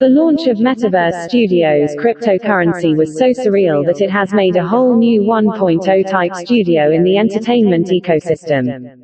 The launch of Metaverse Studios cryptocurrency was so surreal that it has made a whole new 1.0 type studio in the entertainment ecosystem.